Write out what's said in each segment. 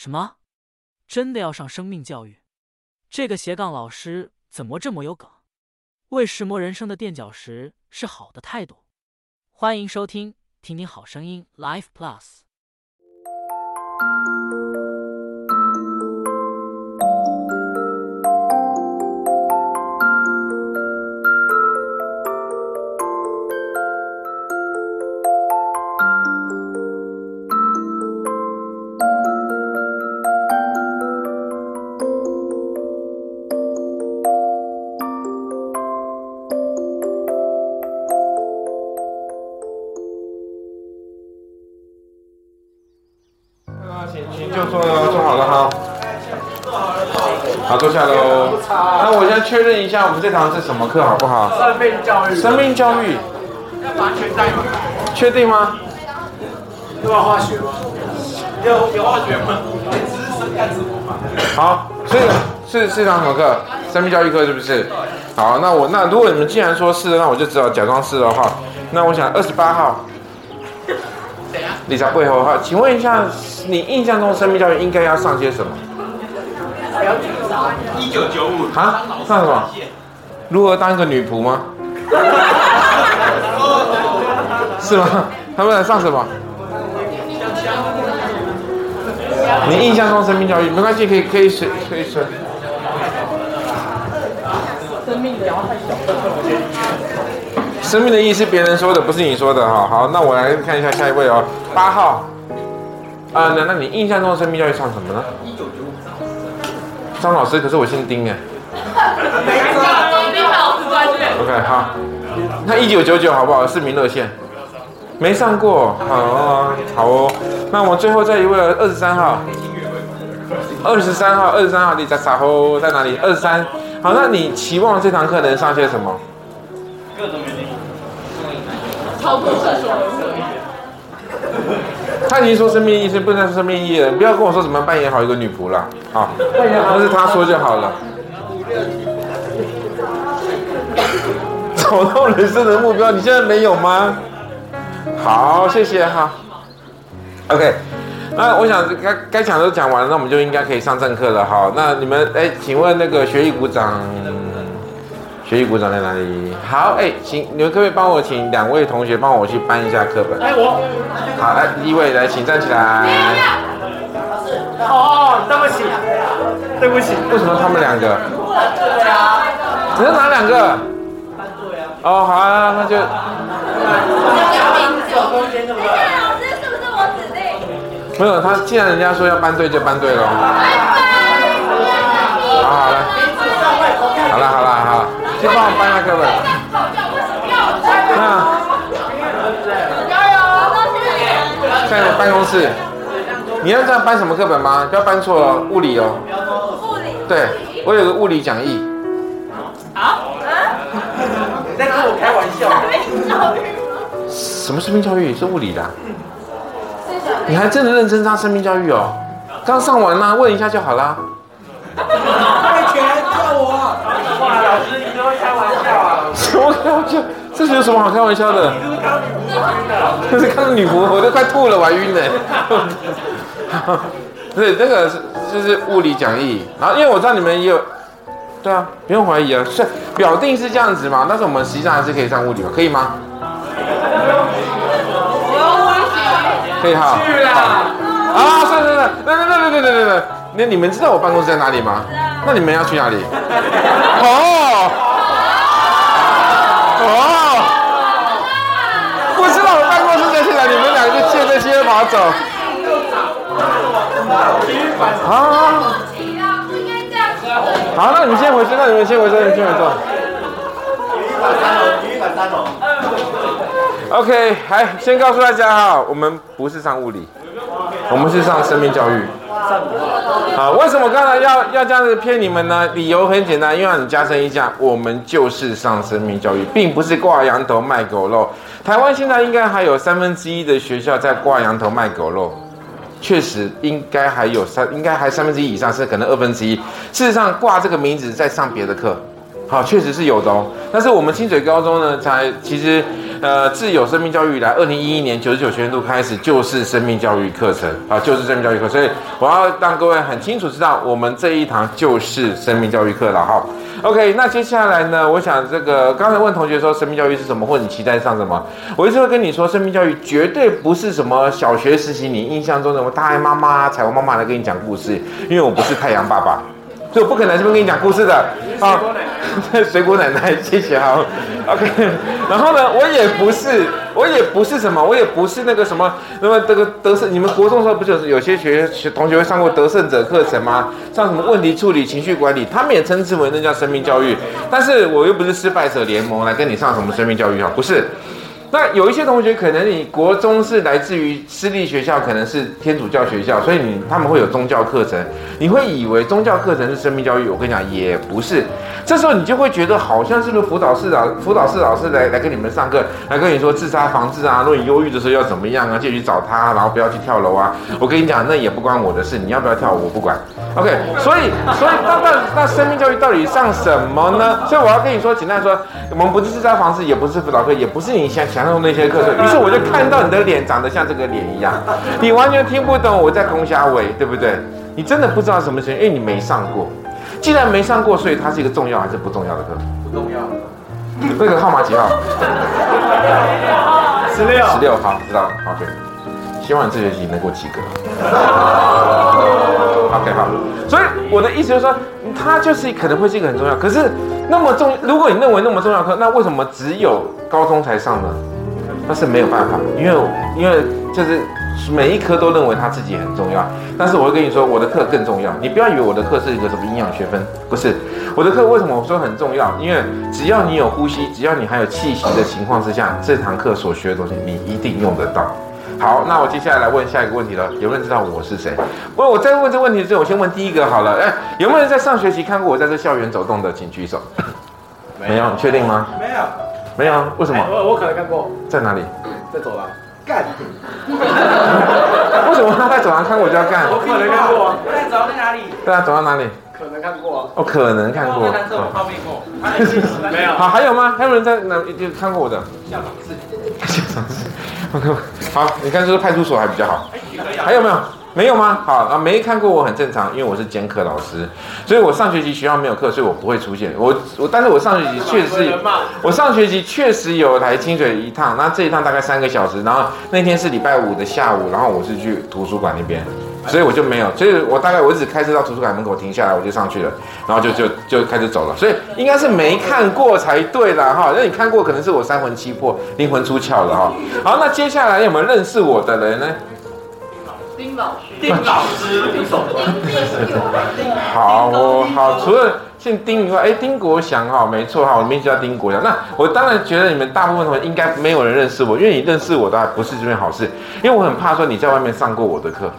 什么？真的要上生命教育？这个斜杠老师怎么这么有梗？为石磨人生的垫脚石是好的态度。欢迎收听，听听好声音 Life Plus。坐坐好了哈。好，坐下喽。那我先确认一下，我们这堂是什么课，好不好？生命教育。生命教育。要把全带吗？确定吗？要化学吗？有有化学吗？好，所以是是堂什么课？生命教育课是不是？好，那我那如果你们既然说是，那我就只好假装是的话。那我想二十八号。谁啊？李莎背后哈，请问一下，你印象中生命教育应该要上些什么？一九九五啊？上什么？如何当一个女仆吗？是吗？他们来上什么？你印象中生命教育没关系，可以可以选可以选。生命的太小。生命的意思是别人说的，不是你说的哈。好，那我来看一下下一位哦，八号。啊，那那你印象中的生命教育上什么呢？一九九五张老师，可是我姓丁哎。OK，好。那一九九九好不好？市民热线。没上过，好啊，好哦。那我最后再一位二十三号。二十三号，二十三号，你在啥吼？在哪里？二十三。好，那你期望这堂课能上些什么？各种原理。操作射手。他已经说生命意义不能是生命意义了，你不要跟我说怎么扮演好一个女仆了，好，那是他说就好了。找到人生的目标，你现在没有吗？好，谢谢哈。OK，那我想该该讲的都讲完了，那我们就应该可以上正课了哈。那你们哎，请问那个学艺股长。学习鼓掌在哪里？好，哎，请你们可不可以帮我请两位同学帮我去搬一下课本？哎，我。好，来，第一位来，请站起来。哦，对不起，对不起。为什么他们两个？对啊。只是哪两个？哦，好啊，那就。老师是不是我指定？没有，他既然人家说要搬对，就搬对了。好好来。好了，好了，好了。先帮我搬下课本。那，在我办公室，你要这样搬什么课本吗？不要搬错了，物理哦。物理。对，我有个物理讲义。啊？你在跟我开玩笑？什么生命教育？是物理的。你还真的认真上生命教育哦？刚上完啦，问一下就好啦。什么开玩笑？这是有什么好开玩笑的？这是看到女仆，我都快吐了，我还晕呢。对，这个是就是物理讲义。然后因为我知道你们也有，对啊，不用怀疑啊。是表定是这样子嘛？但是我们实际上还是可以上物理嘛？可以吗？可以哈。去啦！啊，算算算，对对对对对对对。那你们知道我办公室在哪里吗？那你们要去哪里？哦。哦，走。啊。好，那你们先回去，那你们先回去，你们先回去。OK，来，先告诉大家哈，我们不是上物理，我们是上生命教育。好，为什么刚才要要这样子骗你们呢？理由很简单，因为让你加深一下，我们就是上生命教育，并不是挂羊头卖狗肉。台湾现在应该还有三分之一的学校在挂羊头卖狗肉，确实应该还有三，应该还三分之一以上，是可能二分之一。事实上挂这个名字在上别的课，好，确实是有的哦。但是我们清水高中呢，才其实呃，自有生命教育以来，二零一一年九十九学年度开始就是生命教育课程啊，就是生命教育课，所以我要让各位很清楚知道，我们这一堂就是生命教育课了哈。OK，那接下来呢，我想这个刚才问同学说生命教育是什么，或者你期待上什么，我一直会跟你说，生命教育绝对不是什么小学时期你印象中的什么大爱妈妈、彩虹妈妈来跟你讲故事，因为我不是太阳爸爸。所以我不可能这边跟你讲故事的啊，水果奶奶，谢谢哈，OK。然后呢，我也不是，我也不是什么，我也不是那个什么，那么这个得胜，你们国中时候不就是有些学学同学会上过得胜者课程吗？上什么问题处理、情绪管理，他们也称之为那叫生命教育。但是我又不是失败者联盟来跟你上什么生命教育啊，不是。那有一些同学可能你国中是来自于私立学校，可能是天主教学校，所以你他们会有宗教课程，你会以为宗教课程是生命教育，我跟你讲也不是。这时候你就会觉得好像是不是辅导室老辅导室老师来来跟你们上课，来跟你说自杀防治啊，如果你忧郁的时候要怎么样啊，就去找他，然后不要去跳楼啊。我跟你讲，那也不关我的事，你要不要跳我不管。OK，所以所以那那那生命教育到底上什么呢？所以我要跟你说，简单说，我们不是自杀防治，也不是辅导课，也不是你想想象那些课程。于是我就看到你的脸长得像这个脸一样，你完全听不懂我在攻虾尾，对不对？你真的不知道什么事，因为你没上过。既然没上过，所以它是一个重要还是不重要的课？不重要。那个号码几号？十六。十六号，知道了。OK。希望你这学期能够及格。OK，好。所以我的意思就是说，它就是可能会是一个很重要，可是那么重，如果你认为那么重要课，那为什么只有高中才上的，但是没有办法，因为因为就是。每一科都认为他自己很重要，但是我会跟你说，我的课更重要。你不要以为我的课是一个什么营养学分，不是。我的课为什么我说很重要？因为只要你有呼吸，只要你还有气息的情况之下，这堂课所学的东西你一定用得到。好，那我接下来来问下一个问题了。有没有人知道我是谁？不过我在问这个问题之前，我先问第一个好了。哎，有没有人在上学期看过我在这校园走动的？请举手。没有，你确定吗？没有，没有啊。为什么？我我可能看过。在哪里？在走廊。干！为什么他在走廊看我就要干？我可能看过啊。在走廊在哪里？对啊，走到哪里？可能看过啊。哦，可能看过。没有。好，还有吗？还有人在哪就看过我的？校长室。校长室。OK。好，你看这个派出所还比较好。还有没有？没有吗？好啊，没看过我很正常，因为我是兼课老师，所以我上学期学校没有课，所以我不会出现。我我，但是我上学期确实是，我上学期确实有来清水一趟，那这一趟大概三个小时，然后那天是礼拜五的下午，然后我是去图书馆那边，所以我就没有，所以我大概我只开车到图书馆门口停下来，我就上去了，然后就就就开始走了，所以应该是没看过才对啦哈，那你看过可能是我三魂七魄、灵魂出窍了哈。好，那接下来有没有认识我的人呢？丁老师，丁老师，丁总，好我，好，除了姓丁以外，哎，丁国祥哈，没错哈，我名字叫丁国祥。那我当然觉得你们大部分同学应该没有人认识我，因为你认识我的话不是这件好事，因为我很怕说你在外面上过我的课。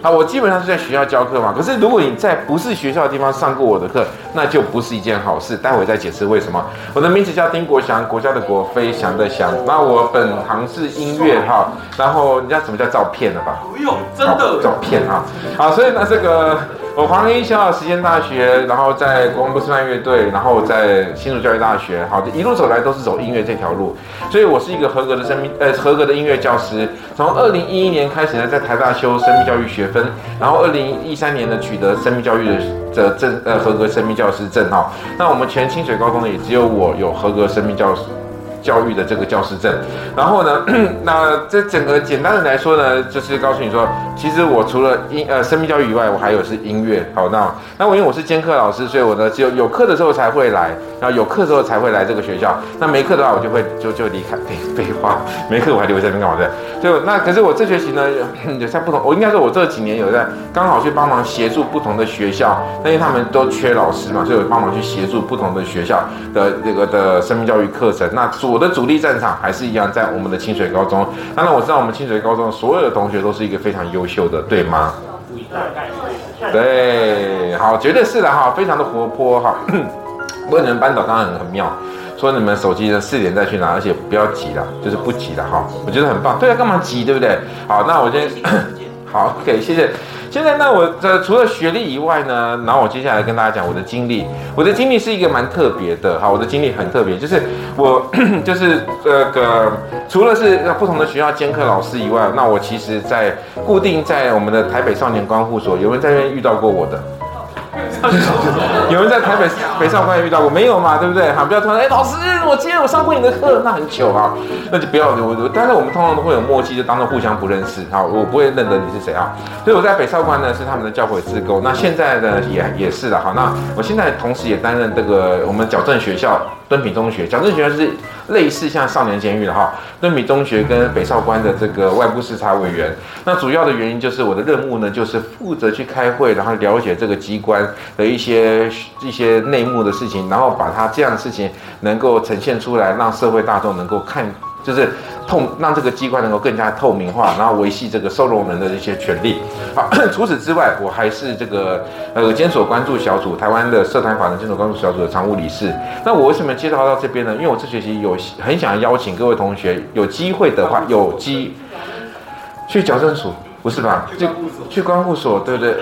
啊，我基本上是在学校教课嘛。可是如果你在不是学校的地方上过我的课，那就不是一件好事。待会再解释为什么。我的名字叫丁国祥，国家的国，飞翔的翔。那我本行是音乐哈，然后你知道什么叫照片了吧？不用，真的照片啊。好，所以呢，这个。我黄英校实践大学，然后在国防部示范乐队，然后在新竹教育大学，好的，一路走来都是走音乐这条路，所以我是一个合格的生命呃合格的音乐教师。从二零一一年开始呢，在台大修生命教育学分，然后二零一三年呢取得生命教育的证呃合格生命教师证哈。那我们全清水高中呢也只有我有合格生命教师。教育的这个教师证，然后呢，那这整个简单的来说呢，就是告诉你说，其实我除了音呃生命教育以外，我还有是音乐。好，那那我因为我是兼课老师，所以我呢只有有课的时候才会来，然后有课的时候才会来这个学校。那没课的话，我就会就就离开。废话，没课我还留在这边干嘛的？就那可是我这学期呢 有在不同，我应该说我这几年有在刚好去帮忙协助不同的学校，因为他们都缺老师嘛，所以我帮忙去协助不同的学校的这个的生命教育课程。那我的主力战场还是一样在我们的清水高中。当然我知道我们清水高中所有的同学都是一个非常优秀的，对吗？对，好，绝对是的哈，非常的活泼哈。不过你们班导当然很妙，说你们手机的四点再去拿，而且不要急了，就是不急了哈。我觉得很棒。对啊，干嘛急，对不对？好，那我先。好，OK，谢谢。现在那，我这除了学历以外呢，然后我接下来跟大家讲我的经历。我的经历是一个蛮特别的，好，我的经历很特别，就是我 就是这个除了是不同的学校兼课老师以外，那我其实在固定在我们的台北少年观护所，有人在那边遇到过我的。有人在台北北少观遇到过没有嘛？对不对？哈，不要突然哎，老师，我今天我上过你的课，那很糗啊，那就不要我我。但是我们通常都会有默契，就当做互相不认识。哈，我不会认得你是谁啊。所以我在北少官呢是他们的教诲志工，那现在呢也也是了。好，那我现在同时也担任这个我们矫正学校敦品中学，矫正学校是类似像少年监狱的哈。敦米中学跟北少官的这个外部视察委员，那主要的原因就是我的任务呢就是负责去开会，然后了解这个机关的一些一些内幕的事情，然后把它这样的事情能够呈现出来，让社会大众能够看，就是透让这个机关能够更加透明化，然后维系这个收容人的一些权利。好，除此之外，我还是这个呃监所关注小组台湾的社团法人监所关注小组的常务理事。那我为什么介绍到这边呢？因为我这学期有很想邀请各位同学有机会的话，有机去矫正署，不是吧？去去关护所，对不对？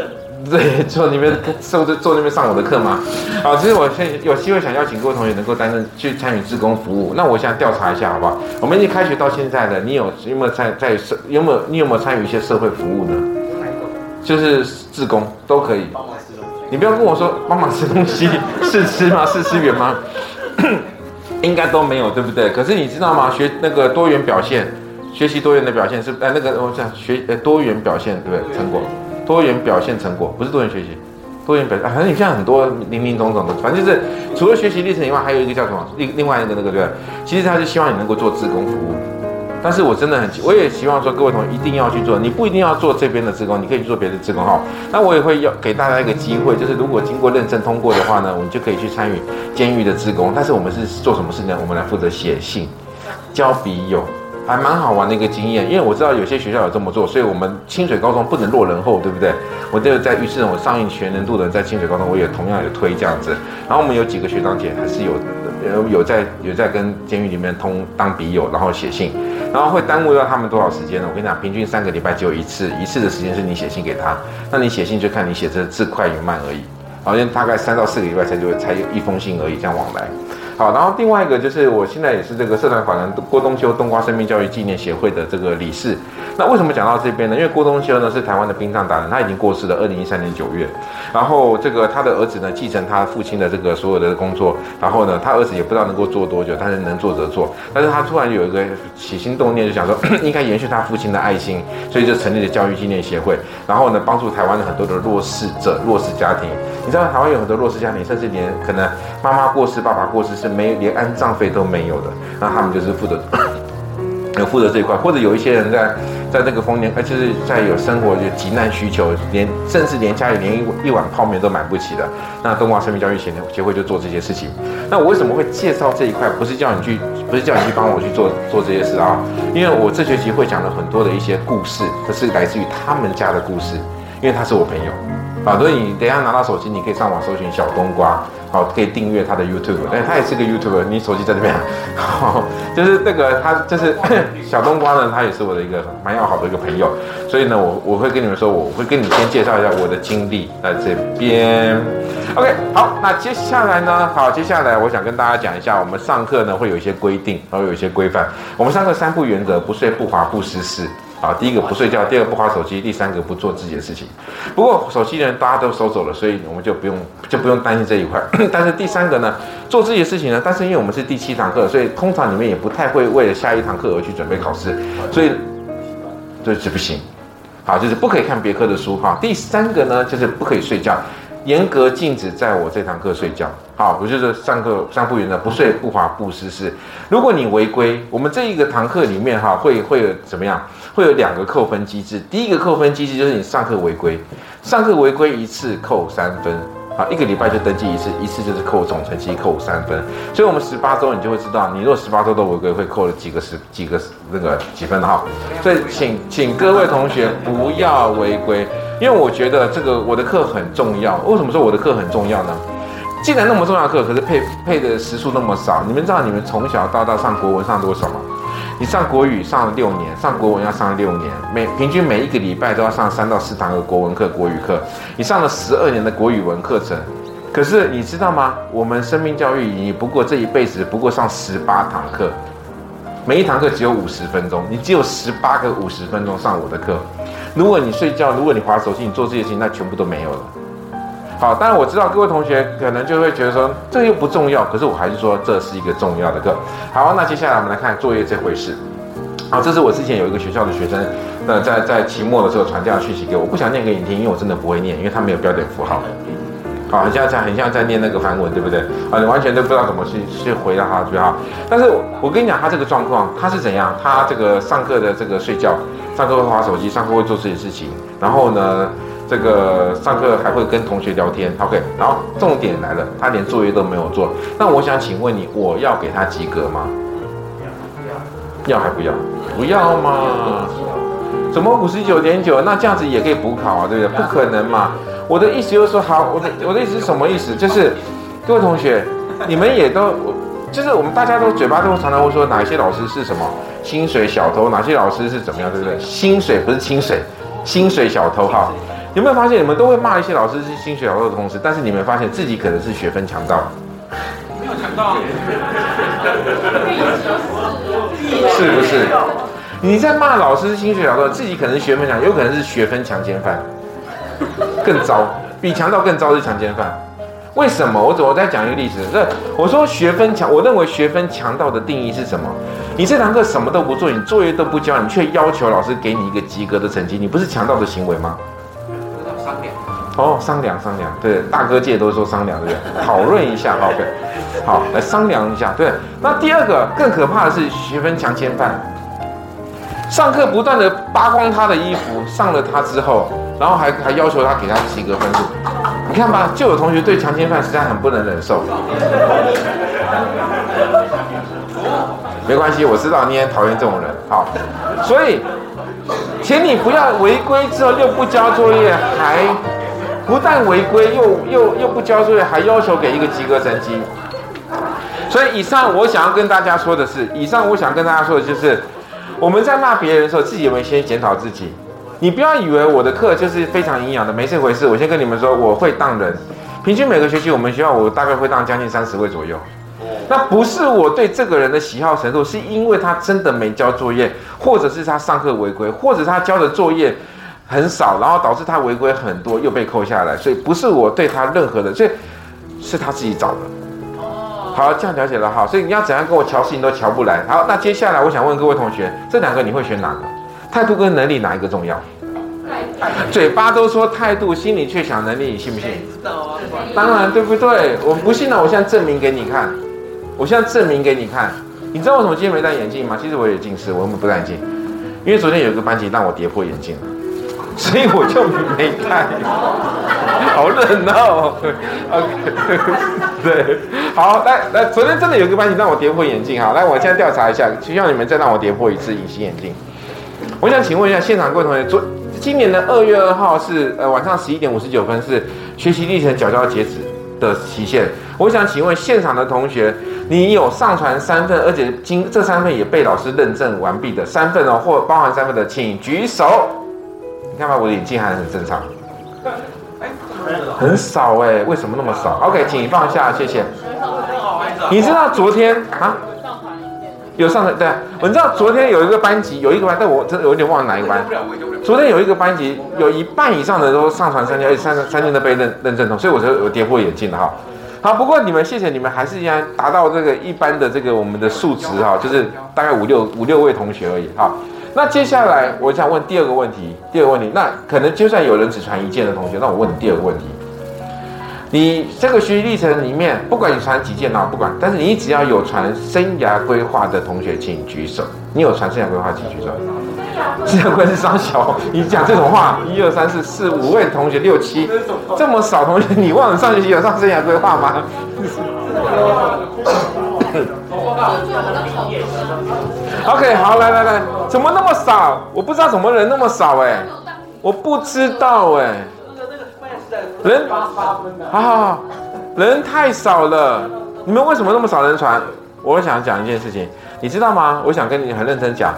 对，坐那边坐坐那边上我的课吗？好，其实我现有机会想邀请各位同学能够担任去参与志工服务。那我想调查一下，好不好？我们已经开学到现在了，你有有没有在在社有没有你有没有参与一些社会服务呢？就是志工都可以。你不要跟我说帮忙吃东西，试吃吗？试吃员吗？应该都没有，对不对？可是你知道吗？学那个多元表现，学习多元的表现是哎那个我想学呃多元表现对不对？成果。多元表现成果不是多元学习，多元表现啊，反正你现在很多林林总总的，反正就是除了学习历程以外，还有一个叫什么？另另外一个那个对？其实他是希望你能够做志工服务，但是我真的很，我也希望说各位同学一定要去做，你不一定要做这边的志工，你可以去做别的志工哈。那我也会要给大家一个机会，就是如果经过认证通过的话呢，我们就可以去参与监狱的志工。但是我们是做什么事呢？我们来负责写信、交笔友。还蛮好玩的一个经验，因为我知道有些学校有这么做，所以我们清水高中不能落人后，对不对？我这个在于是我上一全年度的人在清水高中，我也同样有推这样子。然后我们有几个学长姐还是有有有在有在跟监狱里面通当笔友，然后写信，然后会耽误到他们多少时间呢？我跟你讲，平均三个礼拜只有一次，一次的时间是你写信给他，那你写信就看你写的字快与慢而已，好像大概三到四个礼拜才就才有一封信而已，这样往来。好，然后另外一个就是我现在也是这个社团法人郭东修冬瓜生命教育纪念协会的这个理事。那为什么讲到这边呢？因为郭东修呢是台湾的殡葬达人，他已经过世了，二零一三年九月。然后这个他的儿子呢继承他父亲的这个所有的工作，然后呢他儿子也不知道能够做多久，但是能做则做。但是他突然有一个起心动念，就想说 应该延续他父亲的爱心，所以就成立了教育纪念协会，然后呢帮助台湾的很多的弱势者、弱势家庭。你知道台湾有很多弱势家庭，甚至连可能妈妈过世、爸爸过世是没连安葬费都没有的，那他们就是负责有负责这一块，或者有一些人在在那个丰年，而且是在有生活就急难需求，连甚至连家里连一一碗泡面都买不起的，那东华生命教育协协会就做这些事情。那我为什么会介绍这一块？不是叫你去，不是叫你去帮我去做做这些事啊，因为我这学期会讲了很多的一些故事，这是来自于他们家的故事，因为他是我朋友。好，所以你等一下拿到手机，你可以上网搜寻小冬瓜，好，可以订阅他的 YouTube，但他也是个 YouTuber，你手机在这边，好，就是这个他就是 小冬瓜呢，他也是我的一个蛮要好的一个朋友，所以呢，我我会跟你们说，我会跟你先介绍一下我的经历在这边，OK，好，那接下来呢，好，接下来我想跟大家讲一下，我们上课呢会有一些规定，然后有一些规范，我们上课三不原则：不睡、不滑、不失事。好，第一个不睡觉，第二个不滑手机，第三个不做自己的事情。不过手机的人大家都收走了，所以我们就不用就不用担心这一块。但是第三个呢，做自己的事情呢，但是因为我们是第七堂课，所以通常你们也不太会为了下一堂课而去准备考试，所以这是不行。好，就是不可以看别科的书哈。第三个呢，就是不可以睡觉。严格禁止在我这堂课睡觉。好，我就是上课上不原则：不睡、不滑、不失事。如果你违规，我们这一个堂课里面哈，会会有怎么样？会有两个扣分机制。第一个扣分机制就是你上课违规，上课违规一次扣三分。好，一个礼拜就登记一次，一次就是扣总成绩扣三分。所以，我们十八周你就会知道，你如果十八周都违规，会扣了几个十几个那个几分哈。所以请，请请各位同学不要违规。因为我觉得这个我的课很重要。为什么说我的课很重要呢？既然那么重要的课，可是配配的时数那么少。你们知道你们从小到大上国文上多少吗？你上国语上了六年，上国文要上六年，每平均每一个礼拜都要上三到四堂的国文课、国语课。你上了十二年的国语文课程，可是你知道吗？我们生命教育，你不过这一辈子不过上十八堂课，每一堂课只有五十分钟，你只有十八个五十分钟上我的课。如果你睡觉，如果你划手机，你做这些事情，那全部都没有了。好，当然我知道各位同学可能就会觉得说，这个又不重要，可是我还是说这是一个重要的课。好，那接下来我们来看作业这回事。好，这是我之前有一个学校的学生，那在在期末的时候传这样讯息给我，我不想念给你听，因为我真的不会念，因为他没有标点符号。好，很像在很像在念那个梵文，对不对？啊，你完全都不知道怎么去去回答他，对吧？但是我跟你讲，他这个状况，他是怎样？他这个上课的这个睡觉，上课会划手机，上课会做这些事情，然后呢？这个上课还会跟同学聊天，OK，然后重点来了，他连作业都没有做。那我想请问你，我要给他及格吗？要还不要？不要吗？怎么五十九点九？那这样子也可以补考啊，对不对？不可能嘛！我的意思就是说，好，我的我的意思是什么意思？就是各位同学，你们也都，就是我们大家都嘴巴都常常会说哪些老师是什么薪水小偷，哪些老师是怎么样，对不对？薪水不是清水，薪水小偷哈。有没有发现，你们都会骂一些老师是薪水小偷的同时，但是你们发现自己可能是学分强盗？没有强盗，是不是？你在骂老师是薪水小偷，自己可能是学分强，有可能是学分强奸犯，更糟，比强盗更糟是强奸犯。为什么？我怎么再讲一个例子？这我说学分强，我认为学分强盗的定义是什么？你这堂课什么都不做，你作业都不交，你却要求老师给你一个及格的成绩，你不是强盗的行为吗？商量哦，商量商量，对，大哥界都说商量，对不对？讨论一下，OK，好，来商量一下，对。那第二个更可怕的是学分强奸犯，上课不断的扒光他的衣服，上了他之后，然后还还要求他给他及格分数，你看吧，就有同学对强奸犯实在很不能忍受。没关系，我知道你也讨厌这种人，好，所以，请你不要违规之后又不交作业，还。不但违规，又又又不交作业，还要求给一个及格成绩。所以以上我想要跟大家说的是，以上我想跟大家说的就是，我们在骂别人的时候，自己有没有先检讨自己？你不要以为我的课就是非常营养的，没这回事。我先跟你们说，我会当人，平均每个学期我们学校我大概会当将近三十位左右。那不是我对这个人的喜好程度，是因为他真的没交作业，或者是他上课违规，或者他交的作业。很少，然后导致他违规很多，又被扣下来，所以不是我对他任何的，所以是他自己找的。好，这样了解了哈，所以你要怎样跟我乔事情都瞧不来。好，那接下来我想问各位同学，这两个你会选哪个？态度跟能力哪一个重要？嘴巴都说态度，心里却想能力，你信不信？当然，对不对？我不信了，我现在证明给你看。我现在证明给你看。你知道为什么今天没戴眼镜吗？其实我也近视，我为什么不戴眼镜？因为昨天有一个班级让我跌破眼镜了。所以我就没看，好冷哦。对，好，来来，昨天真的有个班级让我跌破眼镜哈。来，我现在调查一下，希望你们再让我跌破一次隐形眼镜。我想请问一下现场各位同学，昨今年的二月二号是呃晚上十一点五十九分是学习历程缴交截止的期限。我想请问现场的同学，你有上传三份，而且经这三份也被老师认证完毕的三份哦，或包含三份的，请举手。你看吧，我的眼镜还很正常，很少哎，为什么那么少？OK，请放下，谢谢。你知道昨天啊？有上传对，我知道昨天有一个班级，有一个班，但我真的有点忘了哪一个班。昨天有一个班级，有一半以上的都上传三件，而且三三件都被认认证通，所以我就有跌破眼镜了哈。好，不过你们谢谢你们，还是一样达到这个一般的这个我们的数值哈，就是大概五六五六位同学而已哈。那接下来我想问第二个问题，第二个问题，那可能就算有人只传一件的同学，那我问你第二个问题，你这个学习历程里面，不管你传几件啊，不管，但是你只要有传生涯规划的同学，请举手。你有传生涯规划，请举手。生涯规划是张小，你讲这种话，一二三四四五位同学，六七，这么少同学，你忘了上学期有上生涯规划吗？OK，好，来来来，怎么那么少？我不知道怎么人那么少哎，我不知道哎，人，好好好，人太少了。你们为什么那么少人传？我想讲一件事情，你知道吗？我想跟你很认真讲，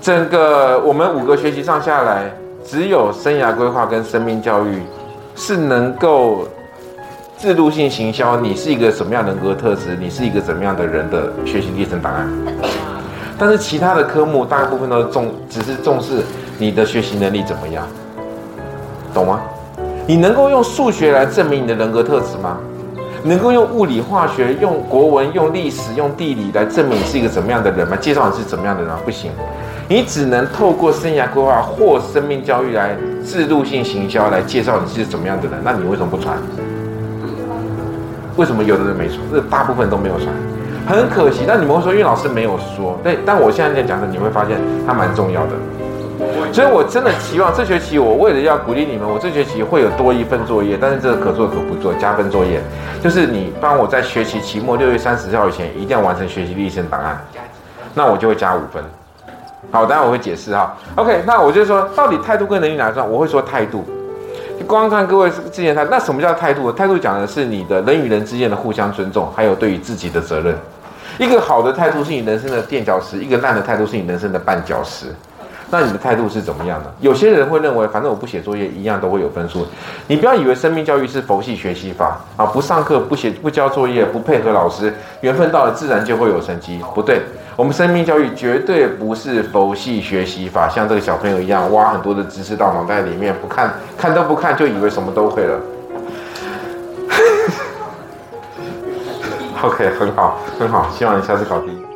整个我们五个学习上下来，只有生涯规划跟生命教育是能够制度性行销你是一个什么样人格特质，你是一个怎么样的人的学习历程档案。但是其他的科目大部分都是重，只是重视你的学习能力怎么样，懂吗？你能够用数学来证明你的人格特质吗？能够用物理、化学、用国文、用历史、用地理来证明你是一个怎么样的人吗？介绍你是怎么样的人？不行，你只能透过生涯规划或生命教育来制度性行销来介绍你是怎么样的人。那你为什么不传？为什么有的人没传？这大部分都没有传，很可惜。但你们会说，因为老师没有说。对，但我现在在讲的，你会发现它蛮重要的。所以，我真的期望这学期，我为了要鼓励你们，我这学期会有多一份作业，但是这个可做可不做，加分作业，就是你帮我在学期期末六月三十号以前一定要完成学习历程档案，那我就会加五分。好，当然我会解释哈。OK，那我就说，到底态度跟能力哪一种？我会说态度。光看各位之前态，那什么叫态度？态度讲的是你的人与人之间的互相尊重，还有对于自己的责任。一个好的态度是你人生的垫脚石，一个烂的态度是你人生的绊脚石。那你的态度是怎么样的？有些人会认为，反正我不写作业，一样都会有分数。你不要以为生命教育是佛系学习法啊，不上课、不写、不交作业、不配合老师，缘分到了自然就会有成绩。不对，我们生命教育绝对不是佛系学习法，像这个小朋友一样挖很多的知识到脑袋里面，不看看都不看就以为什么都会了。OK，很好，很好，希望你下次考第一。